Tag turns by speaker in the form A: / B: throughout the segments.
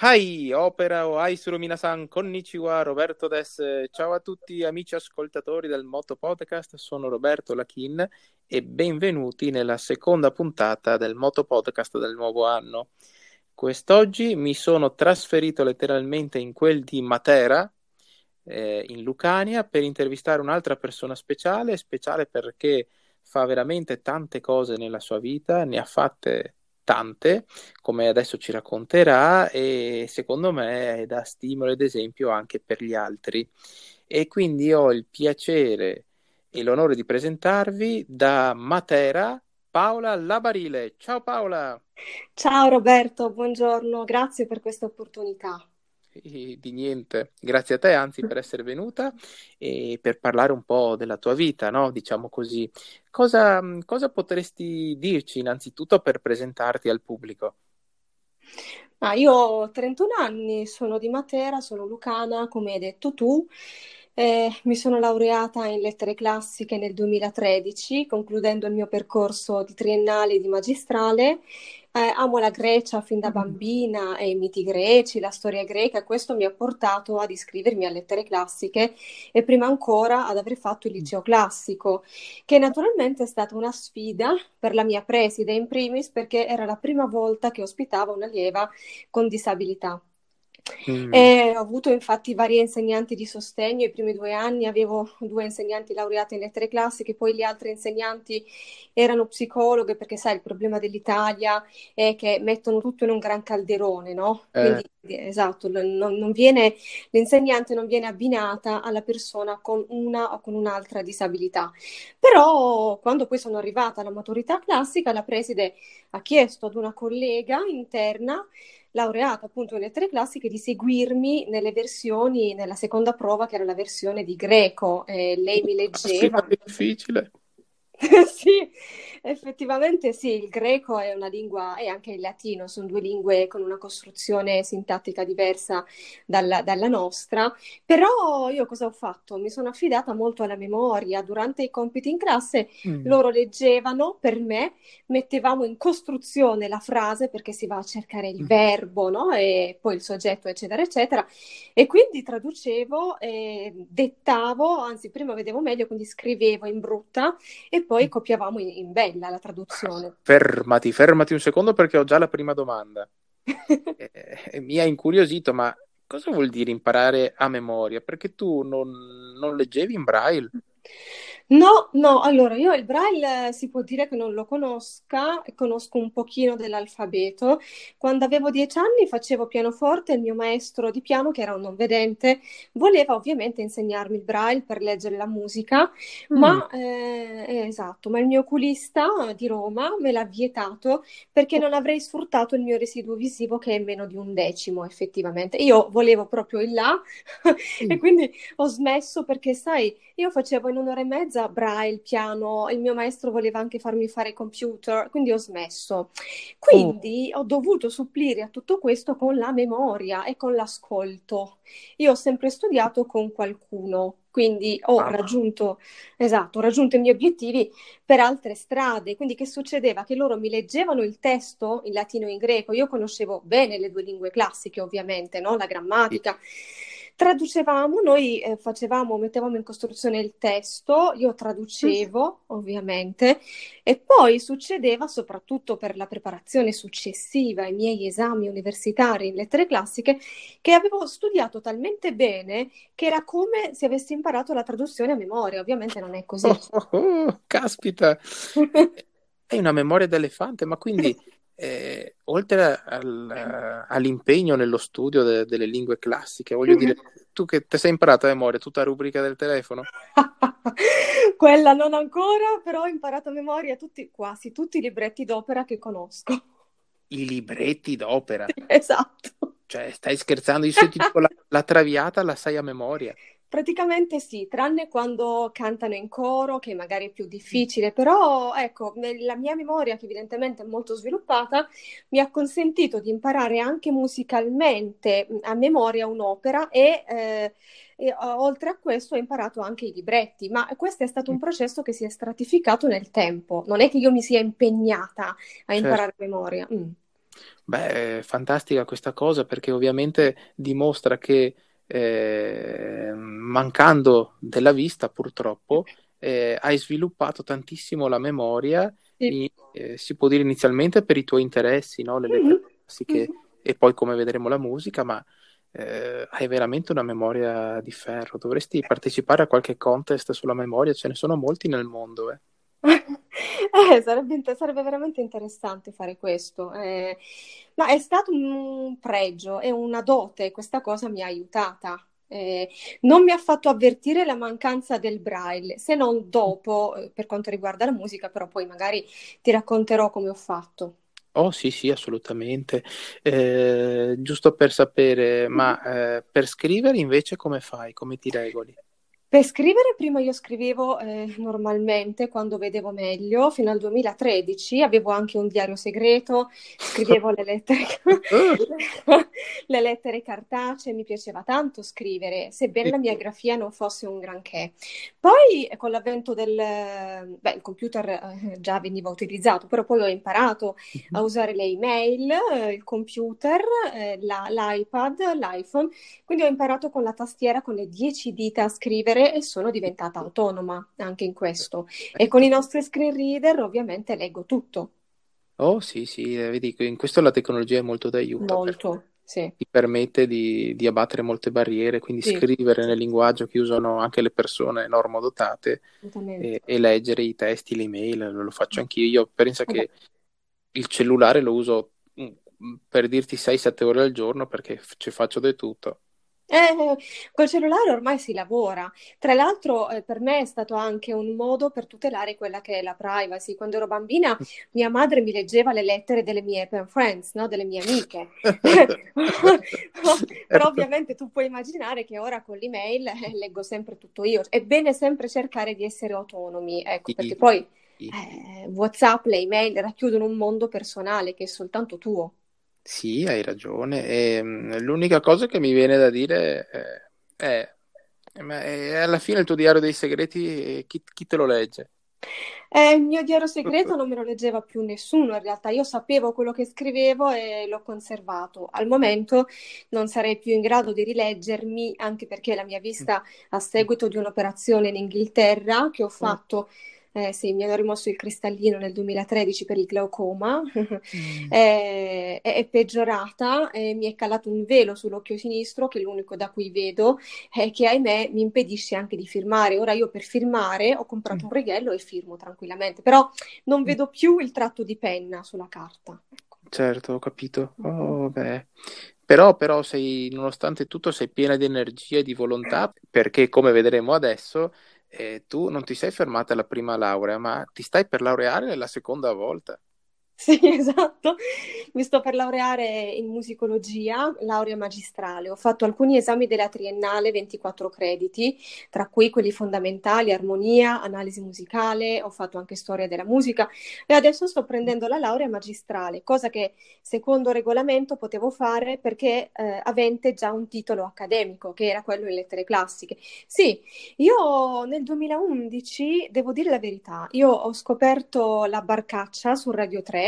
A: Hai, opera o hai minasan konnichiwa, Roberto Des. Ciao a tutti amici ascoltatori del Moto Podcast, sono Roberto Lachin e benvenuti nella seconda puntata del Moto Podcast del nuovo anno. Quest'oggi mi sono trasferito letteralmente in quel di Matera, eh, in Lucania, per intervistare un'altra persona speciale, speciale perché fa veramente tante cose nella sua vita, ne ha fatte tante, come adesso ci racconterà, e secondo me è da stimolo ed esempio anche per gli altri. E quindi ho il piacere e l'onore di presentarvi da Matera Paola Labarile. Ciao Paola!
B: Ciao Roberto, buongiorno, grazie per questa opportunità
A: di niente, grazie a te anzi per essere venuta e per parlare un po' della tua vita, no? diciamo così. Cosa, cosa potresti dirci innanzitutto per presentarti al pubblico?
B: Ah, io ho 31 anni, sono di Matera, sono lucana, come hai detto tu. Eh, mi sono laureata in lettere classiche nel 2013, concludendo il mio percorso di triennale di magistrale eh, amo la Grecia fin da mm. bambina e i miti greci, la storia greca, questo mi ha portato ad iscrivermi a lettere classiche e prima ancora ad aver fatto il liceo classico, che naturalmente è stata una sfida per la mia preside in primis perché era la prima volta che ospitava un'allieva con disabilità. Mm. Ho avuto infatti vari insegnanti di sostegno, i primi due anni avevo due insegnanti laureati in lettere classiche, poi gli altri insegnanti erano psicologhe perché sai il problema dell'Italia è che mettono tutto in un gran calderone, no? Eh. Quindi esatto, non, non viene, l'insegnante non viene abbinata alla persona con una o con un'altra disabilità. Però quando poi sono arrivata alla maturità classica, la preside ha chiesto ad una collega interna laureata appunto in lettere classiche, di seguirmi nelle versioni, nella seconda prova che era la versione di greco. Eh, lei mi leggeva.
A: È difficile.
B: sì, effettivamente sì, il greco è una lingua e anche il latino sono due lingue con una costruzione sintattica diversa dalla, dalla, nostra, però io cosa ho fatto? Mi sono affidata molto alla memoria, durante i compiti in classe mm. loro leggevano per me, mettevamo in costruzione la frase perché si va a cercare il mm. verbo, no? E poi il soggetto, eccetera, eccetera, e quindi traducevo, e dettavo, anzi prima vedevo meglio, quindi scrivevo in brutta e poi copiavamo in, in bella la traduzione.
A: Fermati, fermati un secondo perché ho già la prima domanda. eh, mi ha incuriosito, ma cosa vuol dire imparare a memoria? Perché tu non, non leggevi in braille?
B: No, no, allora io il braille si può dire che non lo conosca, conosco un pochino dell'alfabeto. Quando avevo dieci anni facevo pianoforte, il mio maestro di piano, che era un non vedente, voleva ovviamente insegnarmi il braille per leggere la musica, mm. ma eh, eh, esatto, ma il mio oculista di Roma me l'ha vietato perché non avrei sfruttato il mio residuo visivo che è meno di un decimo effettivamente. Io volevo proprio il là mm. e quindi ho smesso perché sai, io facevo in un'ora e mezza cosa, braille, piano, il mio maestro voleva anche farmi fare computer, quindi ho smesso. Quindi oh. ho dovuto supplire a tutto questo con la memoria e con l'ascolto. Io ho sempre studiato con qualcuno, quindi ho ah. raggiunto, esatto, ho raggiunto i miei obiettivi per altre strade. Quindi che succedeva? Che loro mi leggevano il testo in latino e in greco, io conoscevo bene le due lingue classiche, ovviamente, no? la grammatica. Sì Traducevamo, noi eh, facevamo, mettevamo in costruzione il testo, io traducevo ovviamente e poi succedeva soprattutto per la preparazione successiva ai miei esami universitari in lettere classiche che avevo studiato talmente bene che era come se avessi imparato la traduzione a memoria, ovviamente non è così. Oh,
A: oh, oh, caspita, hai una memoria d'elefante, ma quindi eh, oltre al, all'impegno nello studio de, delle lingue classiche, voglio dire, tu che ti sei imparato a memoria tutta la rubrica del telefono?
B: Quella non ancora, però ho imparato a memoria tutti, quasi tutti i libretti d'opera che conosco.
A: I libretti d'opera?
B: esatto.
A: Cioè, stai scherzando? Io se ti dico la, la traviata la sai a memoria.
B: Praticamente sì, tranne quando cantano in coro, che magari è più difficile, però ecco, la mia memoria, che evidentemente è molto sviluppata, mi ha consentito di imparare anche musicalmente a memoria un'opera e, eh, e oltre a questo ho imparato anche i libretti, ma questo è stato un processo che si è stratificato nel tempo, non è che io mi sia impegnata a imparare certo. memoria. Mm.
A: Beh, fantastica questa cosa perché ovviamente dimostra che eh, mancando della vista purtroppo eh, hai sviluppato tantissimo la memoria,
B: Sì.
A: i- eh, si può dire inizialmente per i tuoi interessi, no? Le lettere
B: Mhm.
A: classiche
B: Mhm.
A: e poi come vedremo la musica, ma eh, hai veramente una memoria di ferro. Dovresti partecipare a qualche contest sulla memoria, ce ne sono molti nel mondo, eh.
B: Eh, sarebbe, sarebbe veramente interessante fare questo, eh, ma è stato un pregio e una dote, questa cosa mi ha aiutata. Eh, non mi ha fatto avvertire la mancanza del braille, se non dopo, eh, per quanto riguarda la musica, però poi magari ti racconterò come ho fatto.
A: Oh sì, sì, assolutamente. Eh, giusto per sapere, ma eh, per scrivere invece come fai? Come ti regoli?
B: Per scrivere, prima io scrivevo eh, normalmente quando vedevo meglio, fino al 2013, avevo anche un diario segreto, scrivevo le lettere, le lettere cartacee, mi piaceva tanto scrivere, sebbene la mia grafia non fosse un granché. Poi con l'avvento del, beh, il computer eh, già veniva utilizzato, però poi ho imparato a usare le email, eh, il computer, eh, la- l'iPad, l'iPhone, quindi ho imparato con la tastiera, con le 10 dita a scrivere e sono diventata autonoma anche in questo. E con i nostri screen reader ovviamente leggo tutto,
A: Oh sì, sì, eh, vedi, in questo la tecnologia è molto d'aiuto
B: molto, sì,
A: ti permette di, di abbattere molte barriere, quindi
B: sì,
A: scrivere nel linguaggio che usano anche le persone normodotate e, e leggere i testi, le email, lo, faccio anch'io. Io penso
B: Vabbè.
A: che il cellulare lo uso mm, per dirti 6-7 ore al giorno perché ci faccio di tutto.
B: Eh, col cellulare ormai si lavora. Tra l'altro, eh, per me è stato anche un modo per tutelare quella che è la privacy. Quando ero bambina, mia madre mi leggeva le lettere delle mie pen friends, no? Delle mie amiche. Però
A: Certo.
B: ovviamente tu puoi immaginare che ora con l'email eh, leggo sempre tutto io. È bene sempre cercare di essere autonomi, ecco, perché poi eh, WhatsApp, le email racchiudono un mondo personale che è soltanto tuo.
A: Sì, hai ragione. E, mm, l'unica cosa che mi viene da dire è, è- ma è- alla fine il tuo diario dei segreti, eh, chi, chi te lo legge?
B: Eh, il mio diario segreto non me lo leggeva più nessuno, in realtà io sapevo quello che scrivevo e l'ho conservato. Al momento non sarei più in grado di rileggermi, anche perché la mia vista, a seguito di un'operazione in Inghilterra che ho fatto, eh, sì, mi hanno rimosso il cristallino nel 2013 per il glaucoma,
A: Mm.
B: è, è- è peggiorata e mi è calato un velo sull'occhio sinistro, che è l'unico da cui vedo, e che ahimè mi impedisce anche di firmare. Ora io per firmare ho comprato un righello e firmo tranquillamente, però non vedo più il tratto di penna sulla carta.
A: Certo, ho capito.
B: Mhm.
A: Oh, beh. Però, però sei, nonostante tutto, sei piena di energia e di volontà, perché come vedremo adesso, eh, tu non ti sei fermata alla prima laurea, ma ti stai per laureare la seconda volta.
B: Sì, esatto. Mi sto per laureare in musicologia, laurea magistrale. Ho fatto alcuni esami della triennale, 24 crediti, tra cui quelli fondamentali, armonia, analisi musicale, ho fatto anche storia della musica e adesso sto prendendo la laurea magistrale, cosa che secondo regolamento potevo fare perché eh, avente già un titolo accademico, che era quello in lettere classiche. Sì, io nel 2011, devo dire la verità, io ho scoperto la Barcaccia su Radio 3,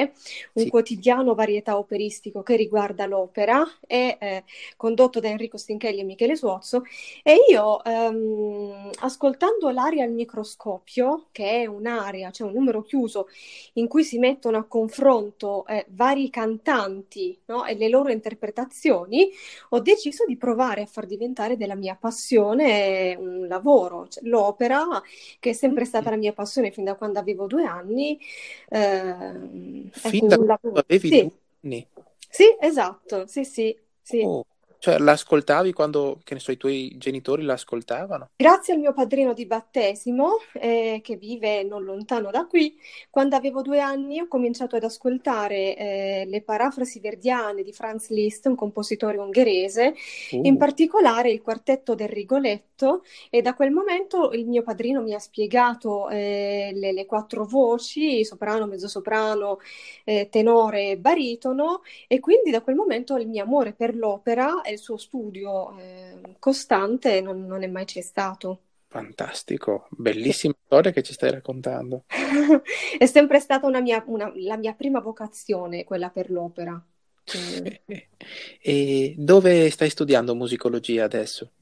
B: un
A: Sì.
B: quotidiano varietà operistico che riguarda l'opera, è eh, condotto da Enrico Stinchelli e Michele Suozzo, e io ehm, ascoltando l'aria al microscopio, che è un'area, cioè un numero chiuso, in cui si mettono a confronto eh, vari cantanti, no, e le loro interpretazioni, ho deciso di provare a far diventare della mia passione un lavoro, cioè, l'opera, che è sempre stata la mia passione fin da quando avevo due anni, ehm,
A: Fin da quando
B: lavoro.
A: avevi
B: Sì,
A: due anni.
B: sì, esatto, sì, sì, sì.
A: Oh, cioè l'ascoltavi quando, che ne so, i tuoi genitori l'ascoltavano?
B: Grazie al mio padrino di battesimo, eh, che vive non lontano da qui, quando avevo due anni ho cominciato ad ascoltare eh, le parafrasi verdiane di Franz Liszt, un compositore ungherese, in
A: Uh,
B: particolare il quartetto del Rigoletto, e da quel momento il mio padrino mi ha spiegato eh, le, le quattro voci, soprano, mezzosoprano, eh, tenore e baritono, e quindi da quel momento il mio amore per l'opera e il suo studio eh, costante non, non è mai cessato.
A: fantastico, bellissima storia che ci stai raccontando.
B: È sempre stata una mia, una- la mia prima vocazione, quella per l'opera.
A: E dove stai studiando musicologia adesso?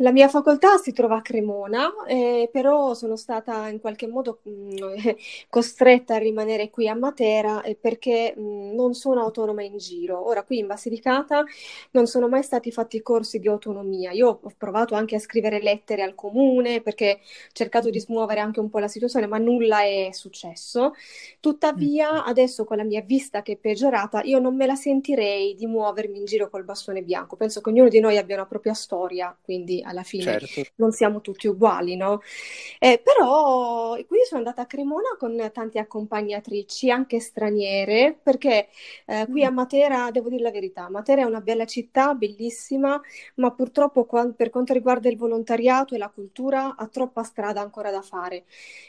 B: La mia facoltà si trova a Cremona, eh, però sono stata in qualche modo mh, costretta a rimanere qui a Matera eh, perché mh, non sono autonoma in giro. Ora qui in Basilicata non sono mai stati fatti corsi di autonomia. Io ho provato anche a scrivere lettere al comune perché ho cercato di smuovere anche un po' la situazione, ma nulla è successo. Tuttavia, adesso con la mia vista che è peggiorata, io non me la sentirei di muovermi in giro col bastone bianco. Penso che ognuno di noi abbia una propria storia, quindi alla fine certo. non siamo tutti uguali, no? Eh, però qui sono andata a Cremona con tante accompagnatrici, anche straniere, perché eh, qui a mm. Matera, devo dire la verità, Matera è una bella città, bellissima, ma purtroppo qua, per quanto riguarda il volontariato e la cultura ha troppa strada ancora da fare.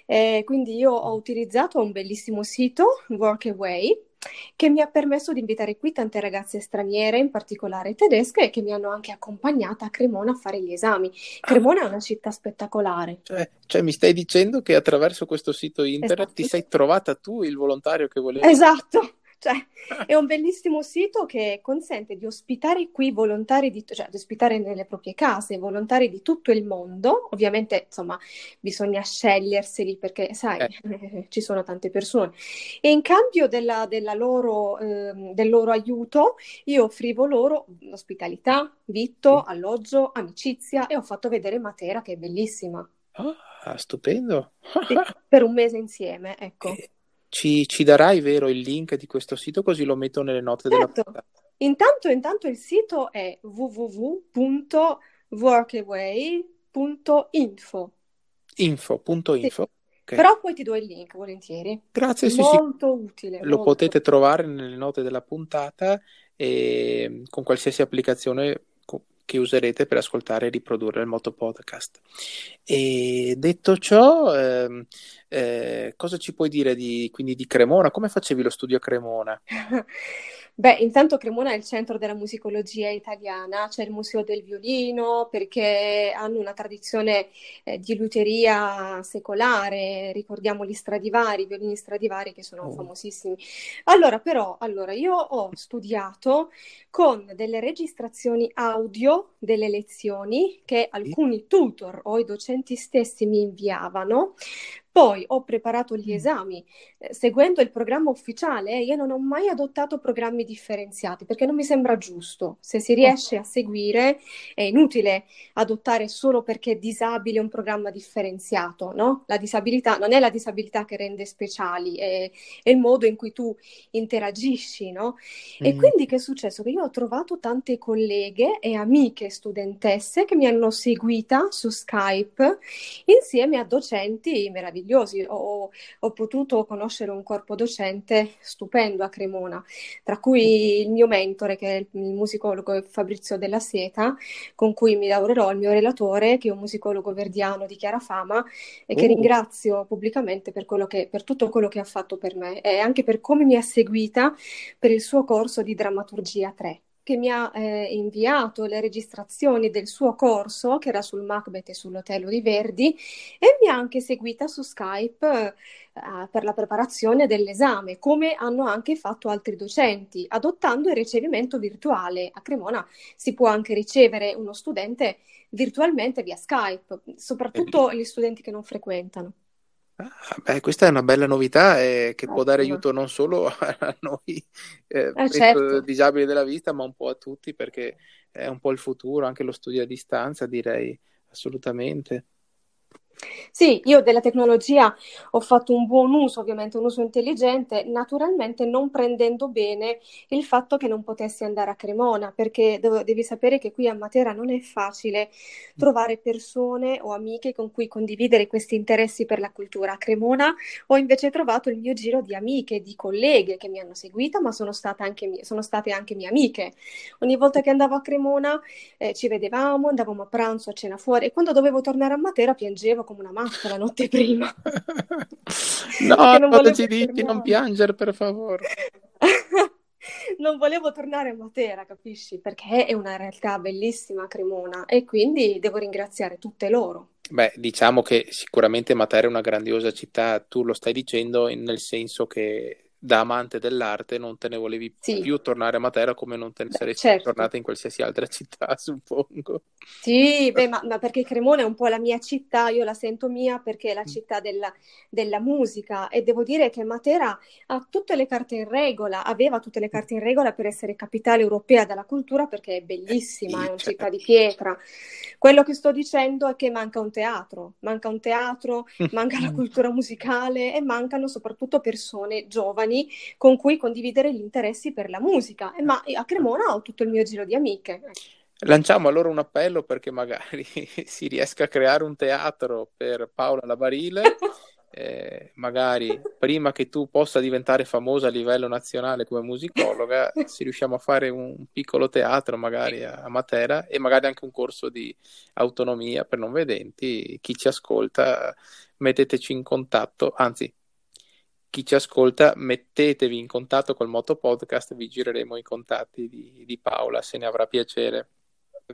B: Eh, quindi io ho utilizzato un bellissimo sito, Workaway, che mi ha permesso di invitare qui tante ragazze straniere, in particolare tedesche, che mi hanno anche accompagnata a Cremona a fare gli esami. Cremona ah. è una città spettacolare.
A: Cioè, cioè, mi stai dicendo che attraverso questo sito internet esatto. ti sei trovata tu il volontario che volevi?
B: Esatto. Cioè, è un bellissimo sito che consente di ospitare qui volontari di, cioè, di ospitare nelle proprie case volontari di tutto il mondo. Ovviamente, insomma, bisogna sceglierseli perché, sai, eh. ci sono tante persone. E in cambio della, della loro, eh, del loro aiuto, io offrivo loro ospitalità, vitto, sì. alloggio, amicizia e ho fatto vedere Matera, che è bellissima.
A: Ah, stupendo.
B: Per un mese insieme, ecco.
A: E ci, ci, darai, vero, il link di questo sito così lo metto nelle note certo. della puntata.
B: Intanto, intanto il sito è www.workaway.info.
A: Info.info. Sì.
B: Okay. Però poi ti do il link volentieri.
A: Grazie, sì,
B: molto
A: sì.
B: utile.
A: Lo
B: molto.
A: potete trovare nelle note della puntata e con qualsiasi applicazione che userete per ascoltare e riprodurre il Moto Podcast. E detto ciò, ehm, eh, cosa ci puoi dire di, quindi di Cremona? Come facevi lo studio a Cremona?
B: Beh, intanto Cremona è il centro della musicologia italiana, c'è il Museo del Violino perché hanno una tradizione eh, di luteria secolare, ricordiamo gli Stradivari, i violini Stradivari che sono oh. famosissimi. Allora, però, allora, io ho studiato con delle registrazioni audio delle lezioni che alcuni tutor o i docenti stessi mi inviavano poi ho preparato gli mm. esami eh, seguendo il programma ufficiale. Io non ho mai adottato programmi differenziati perché non mi sembra giusto. Se si riesce a seguire, è inutile adottare solo perché è disabile un programma differenziato. No? La disabilità non è la disabilità che rende speciali, è, è il modo in cui tu interagisci. No? E mm. quindi che è successo? Che io ho trovato tante colleghe e amiche studentesse che mi hanno seguita su Skype insieme a docenti meravigliosi meravigliosi. Ho, ho, potuto conoscere un corpo docente stupendo a Cremona, tra cui il mio mentore, che è il musicologo Fabrizio Della Seta, con cui mi lavorerò, il mio relatore, che è un musicologo verdiano di chiara fama e che oh. ringrazio pubblicamente per, che, per tutto quello che ha fatto per me e anche per come mi ha seguita per il suo corso di drammaturgia 3 che mi ha eh, inviato le registrazioni del suo corso, che era sul Macbeth e sull'Otello di Verdi, e mi ha anche seguita su Skype eh, per la preparazione dell'esame, come hanno anche fatto altri docenti, adottando il ricevimento virtuale. A Cremona si può anche ricevere uno studente virtualmente via Skype, soprattutto gli studenti che non frequentano.
A: Ah, beh, questa è una bella novità eh, che può dare aiuto non solo a noi eh,
B: eh, certo.
A: disabili della vista, ma un po' a tutti perché è un po' il futuro, anche lo studio a distanza, direi assolutamente.
B: Sì, io della tecnologia ho fatto un buon uso, ovviamente un uso intelligente, naturalmente non prendendo bene il fatto che non potessi andare a Cremona, perché devo, devi sapere che qui a Matera non è facile trovare persone o amiche con cui condividere questi interessi per la cultura. A Cremona ho invece trovato il mio giro di amiche, di colleghe che mi hanno seguita, ma sono state anche mie, sono state anche mie amiche. Ogni volta che andavo a Cremona eh, ci vedevamo, andavamo a pranzo, a cena fuori e quando dovevo tornare a Matera piangevo come una matta la notte prima.
A: no, non cosa ci dici? Non piangere, per favore.
B: non volevo tornare a Matera, capisci? Perché è una realtà bellissima Cremona e quindi devo ringraziare tutte loro.
A: Beh, diciamo che sicuramente Matera è una grandiosa città, tu lo stai dicendo nel senso che da amante dell'arte non te ne volevi
B: Sì.
A: più tornare a Matera come non te ne
B: Beh,
A: saresti
B: certo.
A: tornata in qualsiasi altra città, suppongo.
B: Sì, beh, ma, ma perché Cremona è un po' la mia città, io la sento mia perché è la
A: Mm.
B: città della, della musica e devo dire che Matera ha tutte le carte in regola, aveva tutte le carte in regola per essere capitale europea della cultura perché è bellissima,
A: Sì,
B: è una
A: cioè.
B: città di pietra. Quello che sto dicendo è che manca un teatro, manca un teatro, manca la cultura musicale e mancano soprattutto persone giovani con cui condividere gli interessi per la musica. E ma a Cremona ho tutto il mio giro di amiche.
A: Lanciamo allora un appello perché magari si riesca a creare un teatro per Paola Labarile, eh, magari prima che tu possa diventare famosa a livello nazionale come musicologa, se riusciamo a fare un piccolo teatro magari a a Matera e magari anche un corso di autonomia per non vedenti, chi ci ascolta metteteci in contatto, anzi chi ci ascolta, mettetevi in contatto col Moto Podcast, vi gireremo i contatti di, di Paola se ne avrà piacere.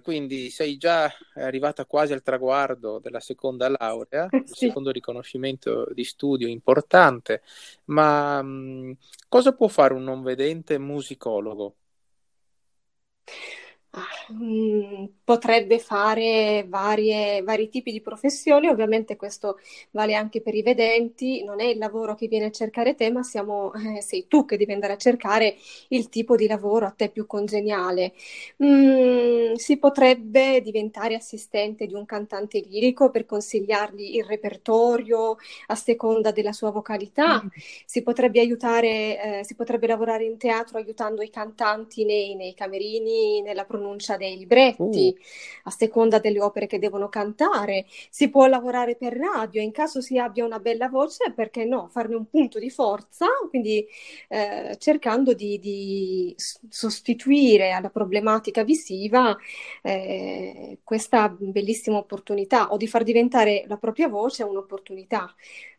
A: Quindi sei già arrivata quasi al traguardo della seconda laurea, il
B: Sì.
A: secondo riconoscimento di studio importante, ma mh, cosa può fare un non vedente musicologo?
B: Mm, potrebbe fare varie- vari tipi di professioni, ovviamente questo vale anche per i vedenti, non è il lavoro che viene a cercare te, ma siamo, eh, sei tu che devi andare a cercare il tipo di lavoro a te più congeniale. Mm, si potrebbe diventare assistente di un cantante lirico per consigliargli il repertorio a seconda della sua vocalità. Si potrebbe aiutare, eh, si potrebbe lavorare in teatro aiutando i cantanti nei, nei camerini, nella pronuncia dei libretti,
A: Uh,
B: a seconda delle opere che devono cantare. Si può lavorare per radio, in caso si abbia una bella voce, perché no, farne un punto di forza, quindi eh, cercando di, di sostituire alla problematica visiva eh, questa bellissima opportunità o di far diventare la propria voce un'opportunità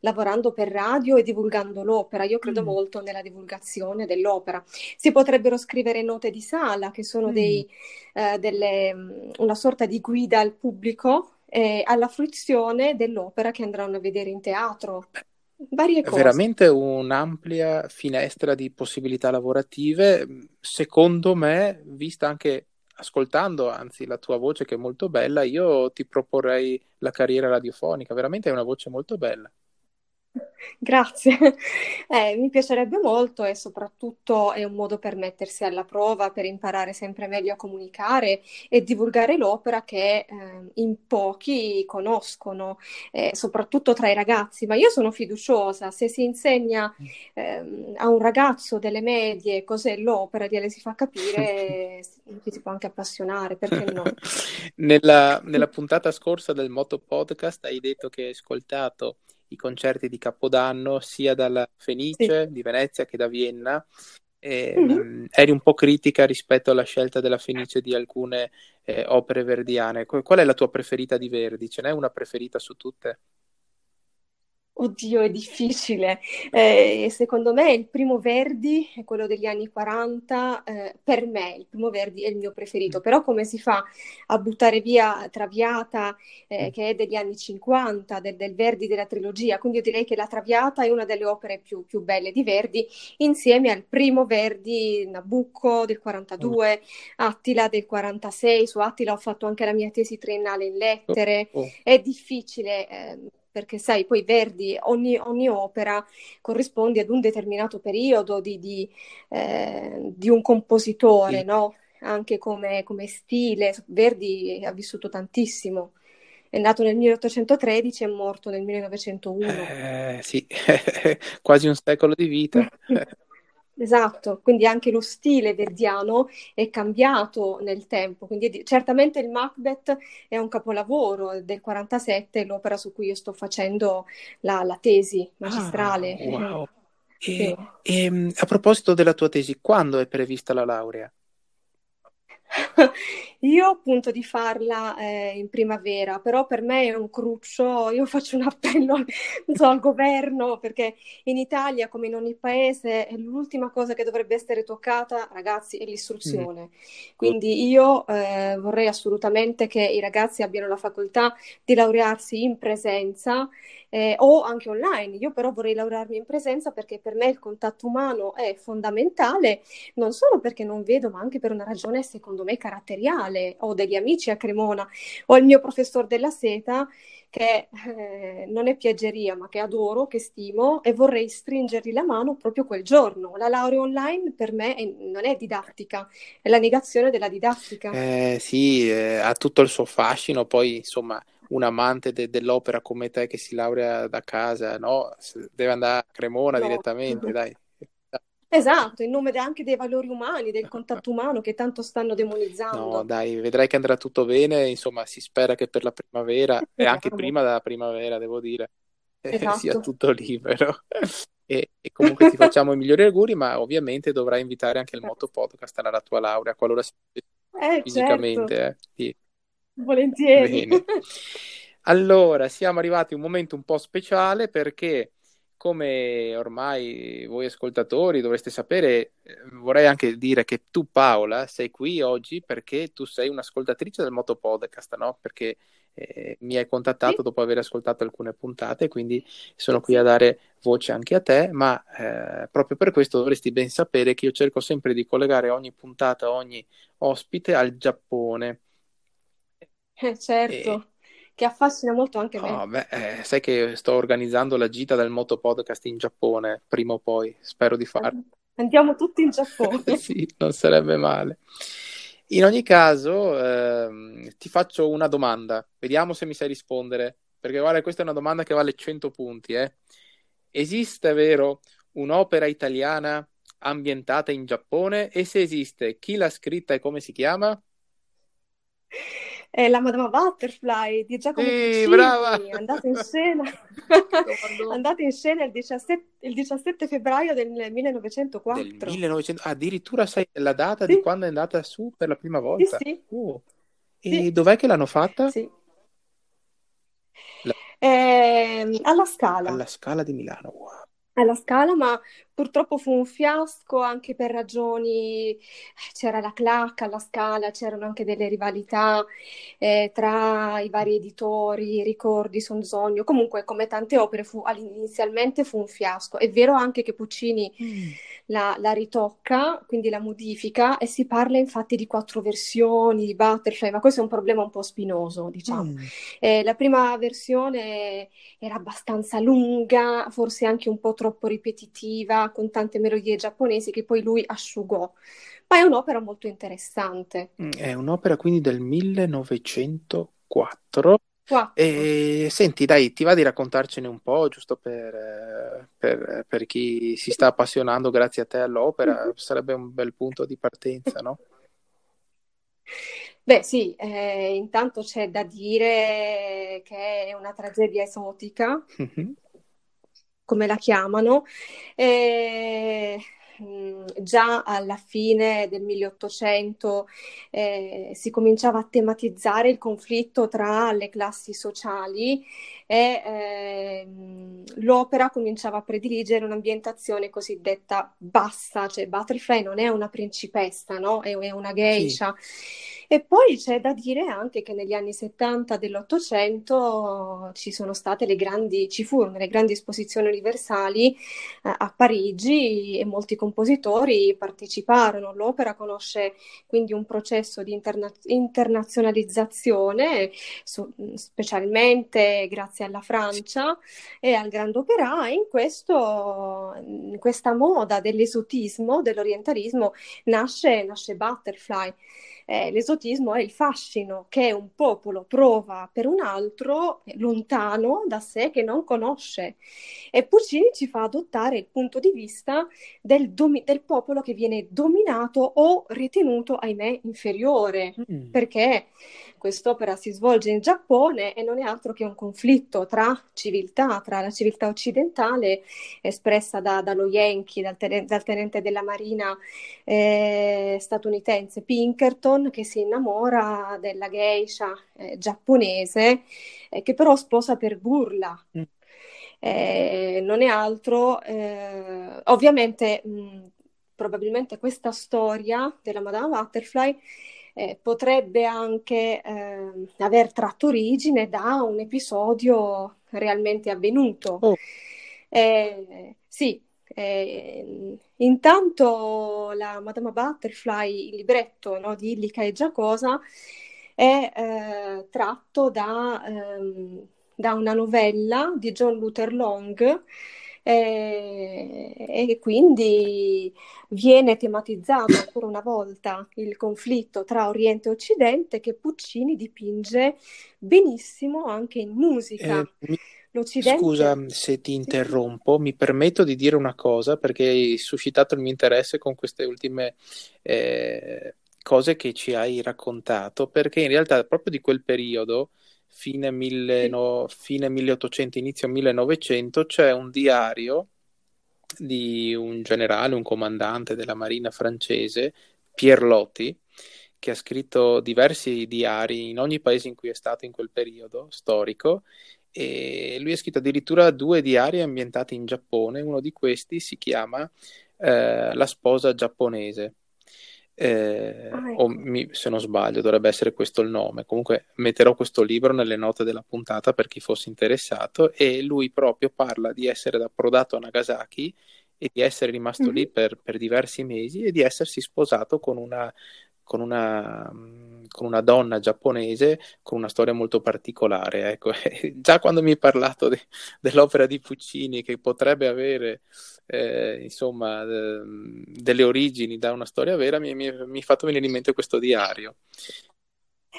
B: lavorando per radio e divulgando l'opera. Io credo
A: mm,
B: molto nella divulgazione dell'opera. Si potrebbero scrivere note di sala, che sono
A: mm.
B: dei, eh, delle, mh, una sorta di guida al pubblico eh, alla fruizione dell'opera che andranno a vedere in teatro. Varie
A: È
B: cose.
A: veramente un'ampia finestra di possibilità lavorative. Secondo me, vista anche ascoltando, anzi, la tua voce che è molto bella, io ti proporrei la carriera radiofonica. Veramente hai una voce molto bella.
B: Grazie, Eh, mi piacerebbe molto e soprattutto è un modo per mettersi alla prova, per imparare sempre meglio a comunicare e divulgare l'opera che eh, in pochi conoscono, eh, soprattutto tra i ragazzi. Ma io sono fiduciosa, se si insegna ehm, a un ragazzo delle medie cos'è l'opera, gliele si fa capire, si si può anche appassionare, perché no?
A: Nella, nella puntata scorsa del Moto Podcast hai detto che hai ascoltato i concerti di Capodanno sia dalla
B: Sì.
A: Fenice di Venezia che da Vienna. E,
B: Mhm.
A: mh, eri un po' critica rispetto alla scelta della Fenice di alcune eh, opere verdiane. Qu- Qual è la tua preferita di Verdi? Ce n'è una preferita su tutte?
B: Oddio, è difficile. Eh, secondo me il primo Verdi è quello degli anni 40. eh, per me il primo Verdi è il mio preferito, però come si fa a buttare via Traviata, eh, che è degli anni 50, del, del Verdi della trilogia? Quindi io direi che La Traviata è una delle opere più, più belle di Verdi, insieme al primo Verdi, Nabucco del 42, Attila del 46. Su Attila ho fatto anche la mia tesi triennale in
A: Oh,
B: lettere.
A: oh.
B: È difficile, ehm, perché sai, poi Verdi, ogni, ogni opera corrisponde ad un determinato periodo di, di, eh, di un compositore,
A: Sì.
B: no? Anche come, come stile. Verdi ha vissuto tantissimo. È nato nel 1813 e è morto nel 1901.
A: Eh, sì, quasi un secolo di vita.
B: Esatto, quindi anche lo stile verdiano è cambiato nel tempo, quindi di- certamente il Macbeth è un capolavoro del 47, l'opera su cui io sto facendo la, la tesi
A: Ah,
B: magistrale.
A: wow.
B: Sì.
A: E, e, mh, a proposito della tua tesi, quando è prevista la laurea?
B: Io appunto di farla eh, in primavera, però per me è un cruccio, io faccio un appello so, al governo perché in Italia, come in ogni paese, l'ultima cosa che dovrebbe essere toccata, ragazzi, è l'istruzione. Mm. Quindi io eh, vorrei assolutamente che i ragazzi abbiano la facoltà di laurearsi in presenza eh, o anche online. Io però vorrei laurearmi in presenza perché per me il contatto umano è fondamentale, non solo perché non vedo, ma anche per una ragione secondo me caratteriale. Ho degli amici a Cremona, ho il mio professor della seta che eh, non è piaggeria, ma che adoro, che stimo e vorrei stringergli la mano proprio quel giorno. La laurea online per me è, non è didattica, è la negazione della didattica.
A: Eh, sì, eh, ha tutto il suo fascino, poi insomma un amante de- dell'opera come te che si laurea da casa, no? Deve andare a Cremona no. direttamente, dai.
B: Esatto, in nome anche dei valori umani, del contatto umano che tanto stanno demonizzando.
A: No, dai, vedrai che andrà tutto bene, insomma, si spera che per la primavera e anche prima della primavera, devo dire, eh, esatto. sia tutto libero. E, e, comunque ti facciamo i migliori auguri, ma ovviamente dovrai invitare anche il Moto Podcast alla tua laurea, qualora sia
B: eh, fisicamente. Certo.
A: Eh. Sì.
B: Volentieri.
A: Bene. Allora, siamo arrivati a un momento un po' speciale perché, come ormai voi ascoltatori dovreste sapere, eh, vorrei anche dire che tu, Paola, sei qui oggi perché tu sei un'ascoltatrice del Moto Podcast, no? Perché eh, mi hai contattato sì. dopo aver ascoltato alcune puntate, quindi sono qui a dare voce anche a te, ma eh, proprio per questo dovresti ben sapere che io cerco sempre di collegare ogni puntata, ogni ospite al Giappone
B: eh, certo, e... che affascina molto anche me.
A: Oh, beh, eh, sai che sto organizzando la gita del Moto Podcast in Giappone, prima o poi, spero di farlo.
B: Andiamo tutti in Giappone.
A: sì, non sarebbe male. In ogni caso, ehm, ti faccio una domanda, vediamo se mi sai rispondere, perché guarda, questa è una domanda che vale 100 punti. Eh. Esiste, vero, un'opera italiana ambientata in Giappone? E se esiste, chi l'ha scritta e come si chiama?
B: è la Madama Butterfly di Giacomo
A: sì, Puccini,
B: andata in scena, andata in scena il 17, il 17, febbraio del 1904.
A: Del 1900, addirittura sai la data sì. di quando è andata su per la prima volta?
B: Sì, sì.
A: Oh. E dov'è che l'hanno fatta?
B: Sì. La... Eh, alla Scala.
A: Alla Scala di Milano, wow
B: alla Scala, ma purtroppo fu un fiasco anche per ragioni, c'era la clacca alla Scala, c'erano anche delle rivalità eh, tra i vari editori, ricordi, Sonzogno, comunque come tante opere fu, inizialmente fu un fiasco. È vero anche che Puccini mm. La, la, ritocca, quindi la modifica e si parla infatti di quattro versioni di Butterfly, ma questo è un problema un po' spinoso, diciamo. Mm. Eh, la prima versione era abbastanza lunga, forse anche un po' troppo ripetitiva con tante melodie giapponesi che poi lui asciugò. Ma è un'opera molto interessante.
A: Mm, è un'opera quindi del 1904. 4. E senti, dai, ti va di raccontarcene un po', giusto per, per, per chi si sta appassionando grazie a te all'opera? Sarebbe un bel punto di partenza, no?
B: Beh, sì, eh, intanto c'è da dire che è una tragedia esotica. Mm-hmm come la chiamano, e, già alla fine del 1800 eh, si cominciava a tematizzare il conflitto tra le classi sociali e eh, l'opera cominciava a prediligere un'ambientazione cosiddetta bassa, cioè Butterfly non è una principessa, no? è, è una geisha. Sì. E poi c'è da dire anche che negli anni 70 dell'Ottocento ci sono state le grandi, ci furono le grandi esposizioni universali eh, a Parigi e molti compositori parteciparono. L'opera conosce quindi un processo di interna- internazionalizzazione, su, specialmente grazie alla Francia e al Grand Opera, e in, questo, in questa moda dell'esotismo, dell'orientalismo, nasce, nasce Butterfly eh, l'esotismo è il fascino che un popolo prova per un altro lontano da sé che non conosce. E Puccini ci fa adottare il punto di vista del, domi- del popolo che viene dominato o ritenuto, ahimè, inferiore. Mm. Perché quest'opera si svolge in Giappone e non è altro che un conflitto tra civiltà, tra la civiltà occidentale espressa da, dallo Yankee, dal, ten- dal, tenente della marina eh, statunitense Pinkerton, che si innamora della geisha eh, giapponese, eh, che però sposa per burla. Mm. Eh, non è altro, eh, ovviamente, mh, probabilmente questa storia della Madame Butterfly eh, potrebbe anche eh, aver tratto origine da un episodio realmente avvenuto. Oh. Eh, sì, eh, intanto la Madama Butterfly, il libretto no, di Illica e Giacosa, è eh, tratto da, ehm, da una novella di John Luther Long eh, e quindi viene tematizzato ancora una volta il conflitto tra Oriente e Occidente che Puccini dipinge benissimo anche in musica.
A: Eh, L'Occidente... Scusa se ti interrompo, mi permetto di dire una cosa perché hai suscitato il mio interesse con queste ultime eh, cose che ci hai raccontato, perché in realtà proprio di quel periodo fine, mille, no, fine 1800, inizio 1900, c'è un diario di un generale, un comandante della marina francese, Pierre Loti, che ha scritto diversi diari in ogni paese in cui è stato in quel periodo storico e lui ha scritto addirittura due diari ambientati in Giappone, uno di questi si chiama eh, La sposa giapponese eh, ah, ecco. o mi, se non sbaglio dovrebbe essere questo il nome. Comunque metterò questo libro nelle note della puntata per chi fosse interessato e lui proprio parla di essere approdato a Nagasaki e di essere rimasto mm-hmm. lì per, per, diversi mesi e di essersi sposato con una, con una, con una donna giapponese con una storia molto particolare. Ecco. Già quando mi hai parlato de, dell'opera di Puccini che potrebbe avere eh, insomma, eh, delle origini da una storia vera, mi, mi fatto venire in mente questo diario.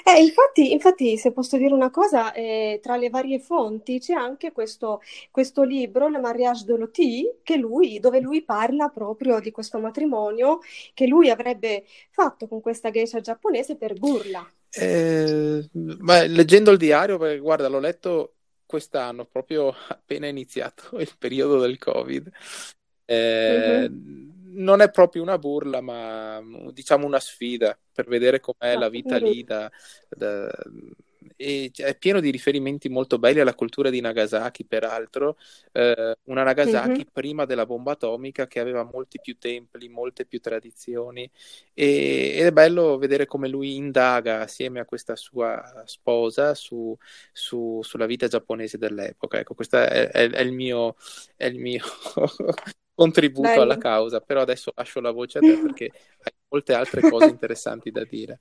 B: Eh, infatti, infatti, se posso dire una cosa, eh, tra le varie fonti c'è anche questo, questo libro, Le Mariage de Loti, lui, dove lui parla proprio di questo matrimonio che lui avrebbe fatto con questa geisha giapponese per burla.
A: Eh, beh, leggendo il diario, perché guarda, l'ho letto quest'anno, proprio appena iniziato il periodo del Covid. Eh, mm-hmm. Non è proprio una burla, ma diciamo una sfida per vedere com'è no, la vita lì da, da, è pieno di riferimenti molto belli alla cultura di Nagasaki, peraltro, eh, una Nagasaki mm-hmm. prima della bomba atomica che aveva molti più templi, molte più tradizioni e, ed è bello vedere come lui indaga assieme a questa sua sposa su, su, sulla vita giapponese dell'epoca. Ecco, questo è, è, è il mio, è il mio contributo Bello. alla causa, però adesso lascio la voce a te perché hai molte altre cose interessanti da dire.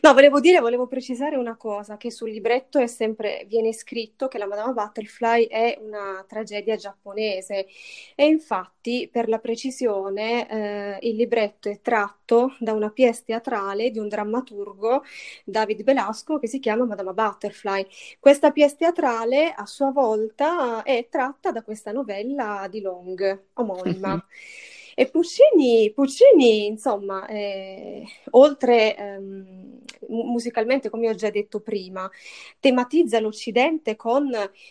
B: No, volevo dire, volevo precisare una cosa, che sul libretto è sempre, viene scritto che la Madama Butterfly è una tragedia giapponese e infatti, per la precisione, eh, il libretto è tratto da una pièce teatrale di un drammaturgo, David Belasco, che si chiama Madama Butterfly. Questa pièce teatrale, a sua volta, è tratta da questa novella di Long, omonima. E Puccini, Puccini insomma, eh, oltre ehm, musicalmente, come ho già detto prima, tematizza l'Occidente con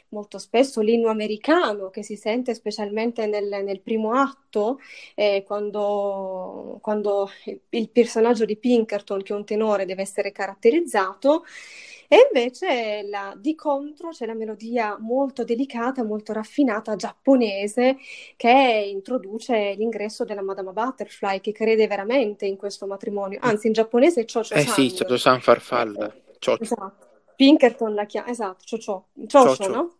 B: molto spesso l'inno americano che si sente specialmente nel, nel primo atto, eh, quando, quando il personaggio di Pinkerton, che è un tenore, deve essere caratterizzato. E invece la, di contro c'è la melodia molto delicata, molto raffinata, giapponese, che introduce l'ingresso della Madama Butterfly, che crede veramente in questo matrimonio. Anzi, in giapponese è Cho-Cho
A: Eh sì, Cho-Cho-san farfalla.
B: Cho-Cho. Esatto. Pinkerton la chiama, esatto, Cho-Cho. Cho-Cho, no?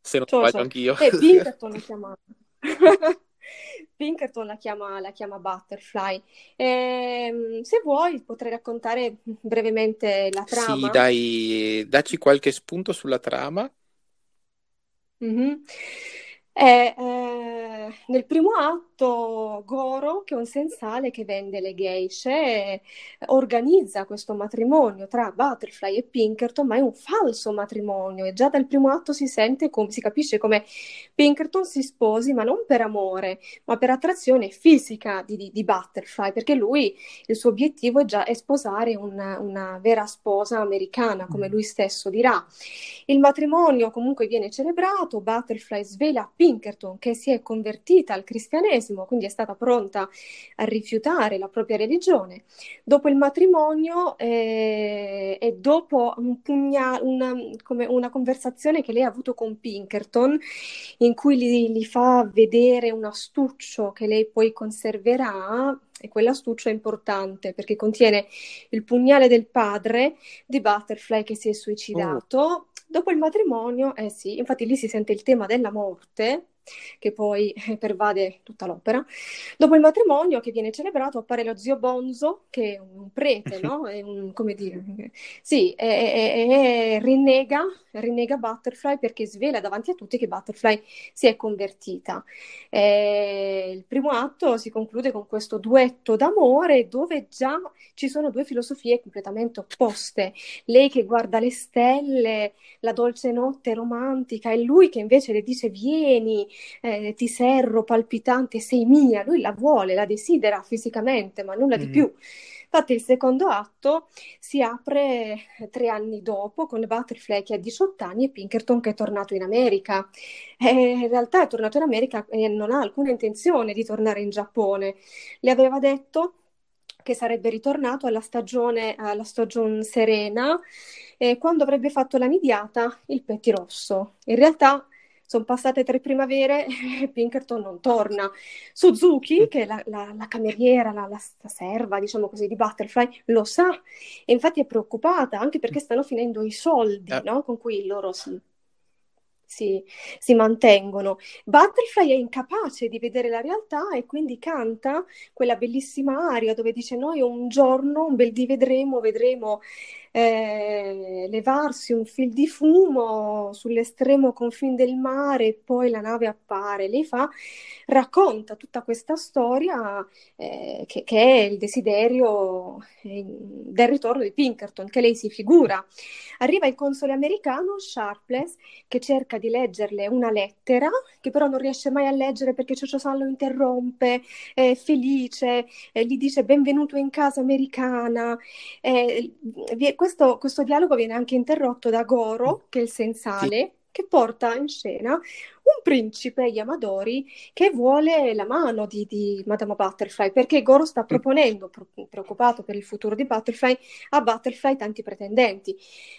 A: Se non sbaglio anch'io.
B: Eh, Pinkerton la chiama... Pinkerton la chiama, la chiama Butterfly. Eh, se vuoi, potrei raccontare brevemente la trama.
A: Sì, dai, dacci qualche spunto sulla trama.
B: Mm-hmm. Eh, eh, nel primo atto Goro, che è un sensale che vende le geishe, organizza questo matrimonio tra Butterfly e Pinkerton, ma è un falso matrimonio e già dal primo atto si sente, com- si capisce come Pinkerton si sposi, ma non per amore, ma per attrazione fisica di, di, di Butterfly, perché lui, il suo obiettivo è già è sposare una, una vera sposa americana, come mm. lui stesso dirà. Il matrimonio comunque viene celebrato, Butterfly svela a Pinkerton che si è convertita al cristianesimo, quindi è stata pronta a rifiutare la propria religione. Dopo il matrimonio eh, e dopo un pugna, una, una, conversazione che lei ha avuto con Pinkerton, in cui gli, gli fa vedere un astuccio che lei poi conserverà, e quell'astuccio è importante perché contiene il pugnale del padre di Butterfly che si è suicidato. Oh. Dopo il matrimonio, eh sì, infatti lì si sente il tema della morte, che poi eh, pervade tutta l'opera. Dopo il matrimonio che viene celebrato appare lo zio Bonzo, che è un prete, no? È un, come dire, sì, è, è, è, rinnega, rinnega Butterfly perché svela davanti a tutti che Butterfly si è convertita. E il primo atto si conclude con questo duetto d'amore dove già ci sono due filosofie completamente opposte. Lei che guarda le stelle, la dolce notte romantica, e lui che invece le dice vieni, eh, ti serro palpitante, sei mia, lui la vuole, la desidera fisicamente, ma nulla mm. di più. Infatti il secondo atto si apre tre anni dopo con Butterfly che ha 18 anni e Pinkerton che è tornato in America. E in realtà è tornato in America e non ha alcuna intenzione di tornare in Giappone. Le aveva detto che sarebbe ritornato alla stagione, alla stagione serena, eh, quando avrebbe fatto la nidiata il pettirosso. In realtà sono passate tre primavere e Pinkerton non torna. Suzuki, che è la, la, la cameriera, la, la, serva, diciamo così, di Butterfly, lo sa e infatti è preoccupata anche perché stanno finendo i soldi eh. no? con cui loro si, si, si, mantengono. Butterfly è incapace di vedere la realtà e quindi canta quella bellissima aria dove dice noi un giorno, un bel di vedremo, vedremo eh, levarsi un fil di fumo sull'estremo confine del mare e poi la nave appare. Lei fa, racconta tutta questa storia eh, che, che, è il desiderio eh, del ritorno di Pinkerton, che lei si figura. Arriva il console americano Sharpless che cerca di leggerle una lettera che però non riesce mai a leggere perché Ciocio San lo interrompe, è felice, eh, gli dice benvenuto in casa americana. Eh, questo, questo, dialogo viene anche interrotto da Goro, che è il sensale, sì. che porta in scena un principe Yamadori che vuole la mano di, di Madame Butterfly, perché Goro sta proponendo, preoccupato per il futuro di Butterfly, a Butterfly tanti pretendenti.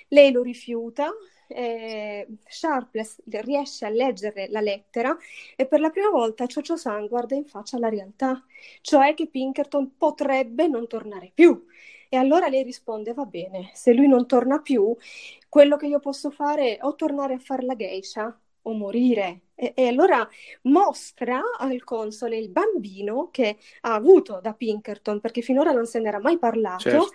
B: Lei lo rifiuta, eh, Sharpless riesce a leggere la lettera e per la prima volta Cho-Cho-san guarda in faccia la realtà, cioè che Pinkerton potrebbe non tornare più. E allora lei risponde: Va bene, se lui non torna più, quello che io posso fare è o tornare a fare la geisha o morire. E, e, allora mostra al console il bambino che ha avuto da Pinkerton, perché finora non se n'era mai parlato, certo.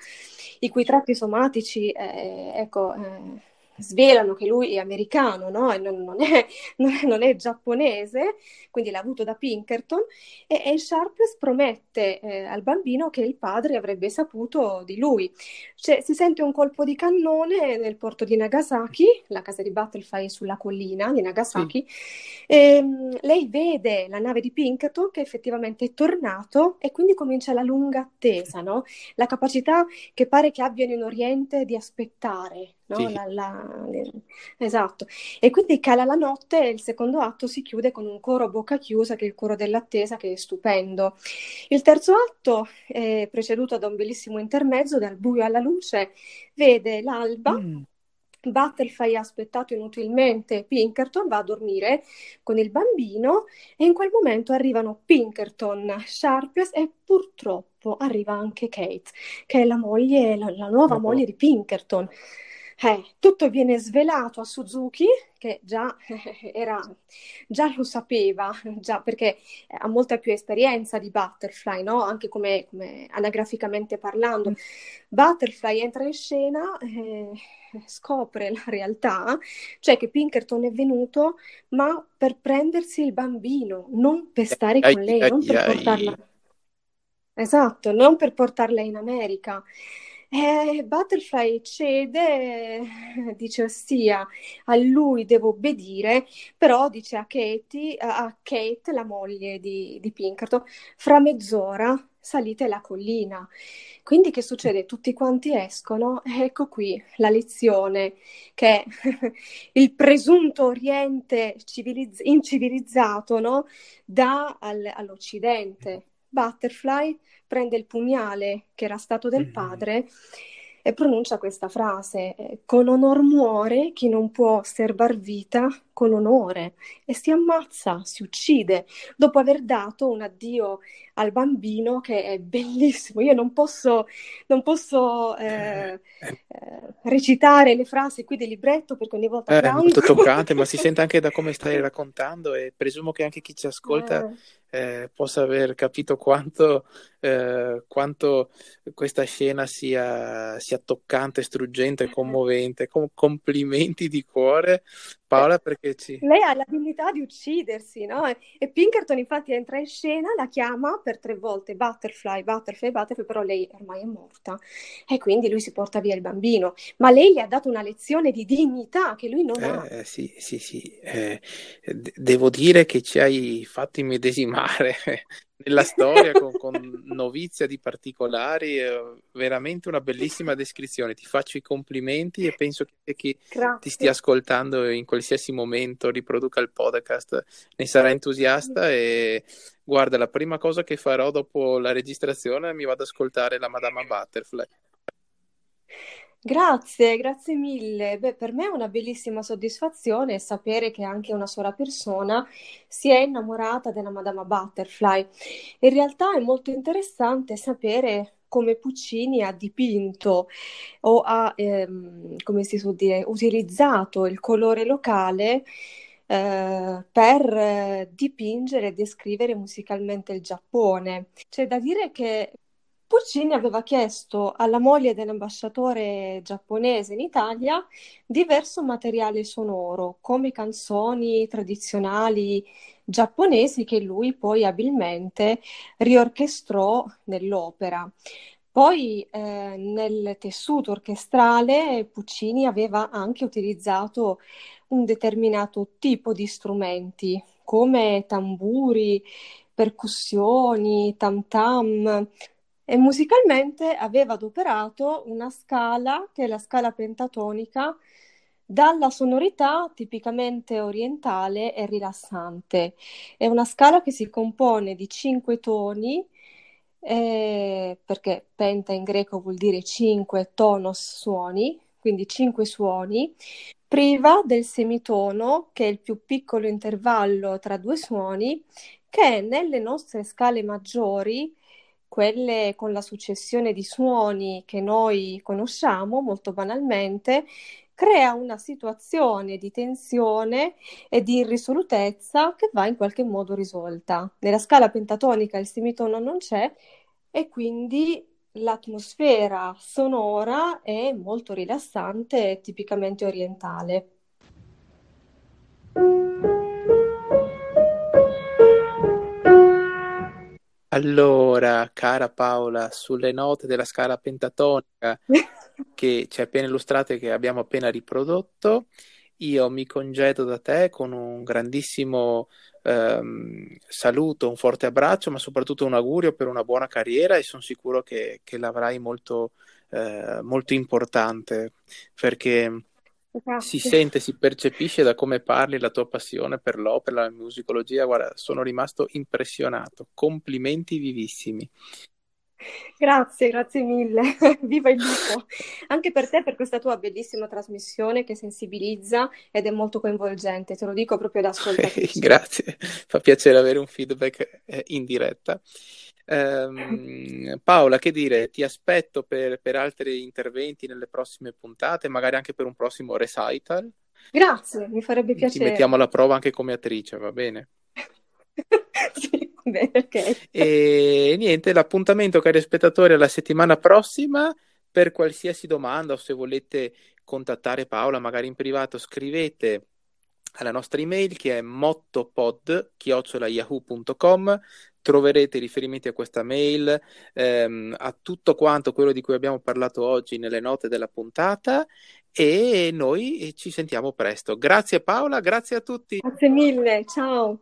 B: i cui tratti somatici, eh, ecco. Eh, svelano che lui è americano, no? e non, non, è, non, è, giapponese, quindi l'ha avuto da Pinkerton, e, e Sharpless promette eh, al bambino che il padre avrebbe saputo di lui. Cioè, si sente un colpo di cannone nel porto di Nagasaki, la casa di Battlefly sulla collina di Nagasaki, sì. e, um, lei vede la nave di Pinkerton che effettivamente è tornato e quindi comincia la lunga attesa, no? la capacità che pare che abbiano in Oriente di aspettare, No? Sì. La, la, esatto. E quindi cala la notte e il secondo atto si chiude con un coro a bocca chiusa, che è il coro dell'attesa, che è stupendo. Il terzo atto, è preceduto da un bellissimo intermezzo, dal buio alla luce, vede l'alba. Mm. Butterfly ha aspettato inutilmente Pinkerton, va a dormire con il bambino e in quel momento arrivano Pinkerton, Sharpless e purtroppo arriva anche Kate, che è la moglie, la, la nuova oh. moglie di Pinkerton. Eh, tutto viene svelato a Suzuki, che già, era, già lo sapeva, già perché ha molta più esperienza di Butterfly, no? anche come, come anagraficamente parlando. Butterfly entra in scena, eh, scopre la realtà, cioè che Pinkerton è venuto, ma per prendersi il bambino, non per stare con lei,
A: ai,
B: non per
A: ai.
B: portarla. Esatto, non per portarla in America. Eh, Butterfly cede, dice ossia, a lui devo obbedire, però dice a Katie, a Kate, la moglie di, di Pinkerton, fra mezz'ora salite la collina. Quindi che succede? Tutti quanti escono, ecco qui la lezione che il presunto Oriente civilizz- incivilizzato no? dà al- all'Occidente. Butterfly prende il pugnale che era stato del
A: Mhm.
B: padre e pronuncia questa frase: eh, Con onor muore chi non può serbar vita con onore e si ammazza, si uccide dopo aver dato un addio al bambino che è bellissimo. Io non posso, non posso eh,
A: Eh,
B: eh, recitare le frasi qui del libretto perché ogni volta
A: È molto toccante, ma si sente anche da come stai raccontando e presumo che anche chi ci ascolta
B: Eh,
A: possa aver capito quanto, eh, quanto questa scena sia, sia toccante, struggente, commovente. Com- complimenti di cuore, Paola, perché ci...
B: Lei ha l'abilità di uccidersi, no? E, Pinkerton infatti entra in scena, la chiama per tre volte Butterfly, Butterfly, Butterfly, però lei ormai è morta e quindi lui si porta via il bambino. Ma lei gli ha dato una lezione di dignità che lui non ha.
A: Eh, sì, sì, sì. Eh, de- devo dire che ci hai fatto immedesimare nella storia con, con novizia di particolari, eh, veramente una bellissima descrizione. Ti faccio i complimenti e penso che chi ti stia
B: Grazie.
A: ascoltando in qualsiasi momento riproduca il podcast, ne sarà entusiasta e guarda, la prima cosa che farò dopo la registrazione mi vado ad ascoltare la Madama Butterfly.
B: Grazie, grazie mille. Beh, per me è una bellissima soddisfazione sapere che anche una sola persona si è innamorata della Madama Butterfly. In realtà è molto interessante sapere come Puccini ha dipinto o ha, ehm, come si suol dire, utilizzato il colore locale eh, per eh, dipingere e descrivere musicalmente il Giappone. C'è da dire che Puccini aveva chiesto alla moglie dell'ambasciatore giapponese in Italia diverso materiale sonoro, come canzoni tradizionali giapponesi che lui poi abilmente riorchestrò nell'opera. Poi eh, nel tessuto orchestrale Puccini aveva anche utilizzato un determinato tipo di strumenti, come tamburi, percussioni, tam tam. E musicalmente aveva adoperato una scala che è la scala pentatonica dalla sonorità tipicamente orientale e rilassante. È una scala che si compone di cinque toni, eh, perché penta in greco vuol dire cinque tonos suoni, quindi cinque suoni, priva del semitono, che è il più piccolo intervallo tra due suoni, che nelle nostre scale maggiori quelle con la successione di suoni che noi conosciamo molto banalmente, crea una situazione di tensione e di irrisolutezza che va in qualche modo risolta. Nella scala pentatonica il semitono non c'è e quindi l'atmosfera sonora è molto rilassante e tipicamente orientale.
A: Allora, cara Paola, sulle note della scala pentatonica che ci hai appena illustrato e che abbiamo appena riprodotto, io mi congedo da te con un grandissimo ehm, saluto, un forte abbraccio, ma soprattutto un augurio per una buona carriera e sono sicuro che, che l'avrai molto, eh, molto importante perché si
B: Grazie.
A: sente, si percepisce da come parli la tua passione per l'opera, la musicologia. Guarda, sono rimasto impressionato. Complimenti vivissimi.
B: Grazie, grazie mille. Viva il lupo! Anche per te, per questa tua bellissima trasmissione che sensibilizza ed è molto coinvolgente, te lo dico proprio da ascoltatrice.
A: Grazie, fa piacere avere un feedback eh, in diretta. Um, Paola, che dire, ti aspetto per, per, altri interventi nelle prossime puntate, magari anche per un prossimo recital.
B: Grazie, mi farebbe piacere.
A: Ti mettiamo alla prova anche come attrice, va bene?
B: sì, bene, ok.
A: E niente, l'appuntamento, cari spettatori, alla settimana prossima. Per qualsiasi domanda o se volete contattare Paola, magari in privato, scrivete alla nostra email che è mottopod.yahoo.com troverete riferimenti a questa mail, ehm, a tutto quanto quello di cui abbiamo parlato oggi nelle note della puntata e noi ci sentiamo presto. Grazie Paola, grazie a tutti.
B: Grazie mille, ciao.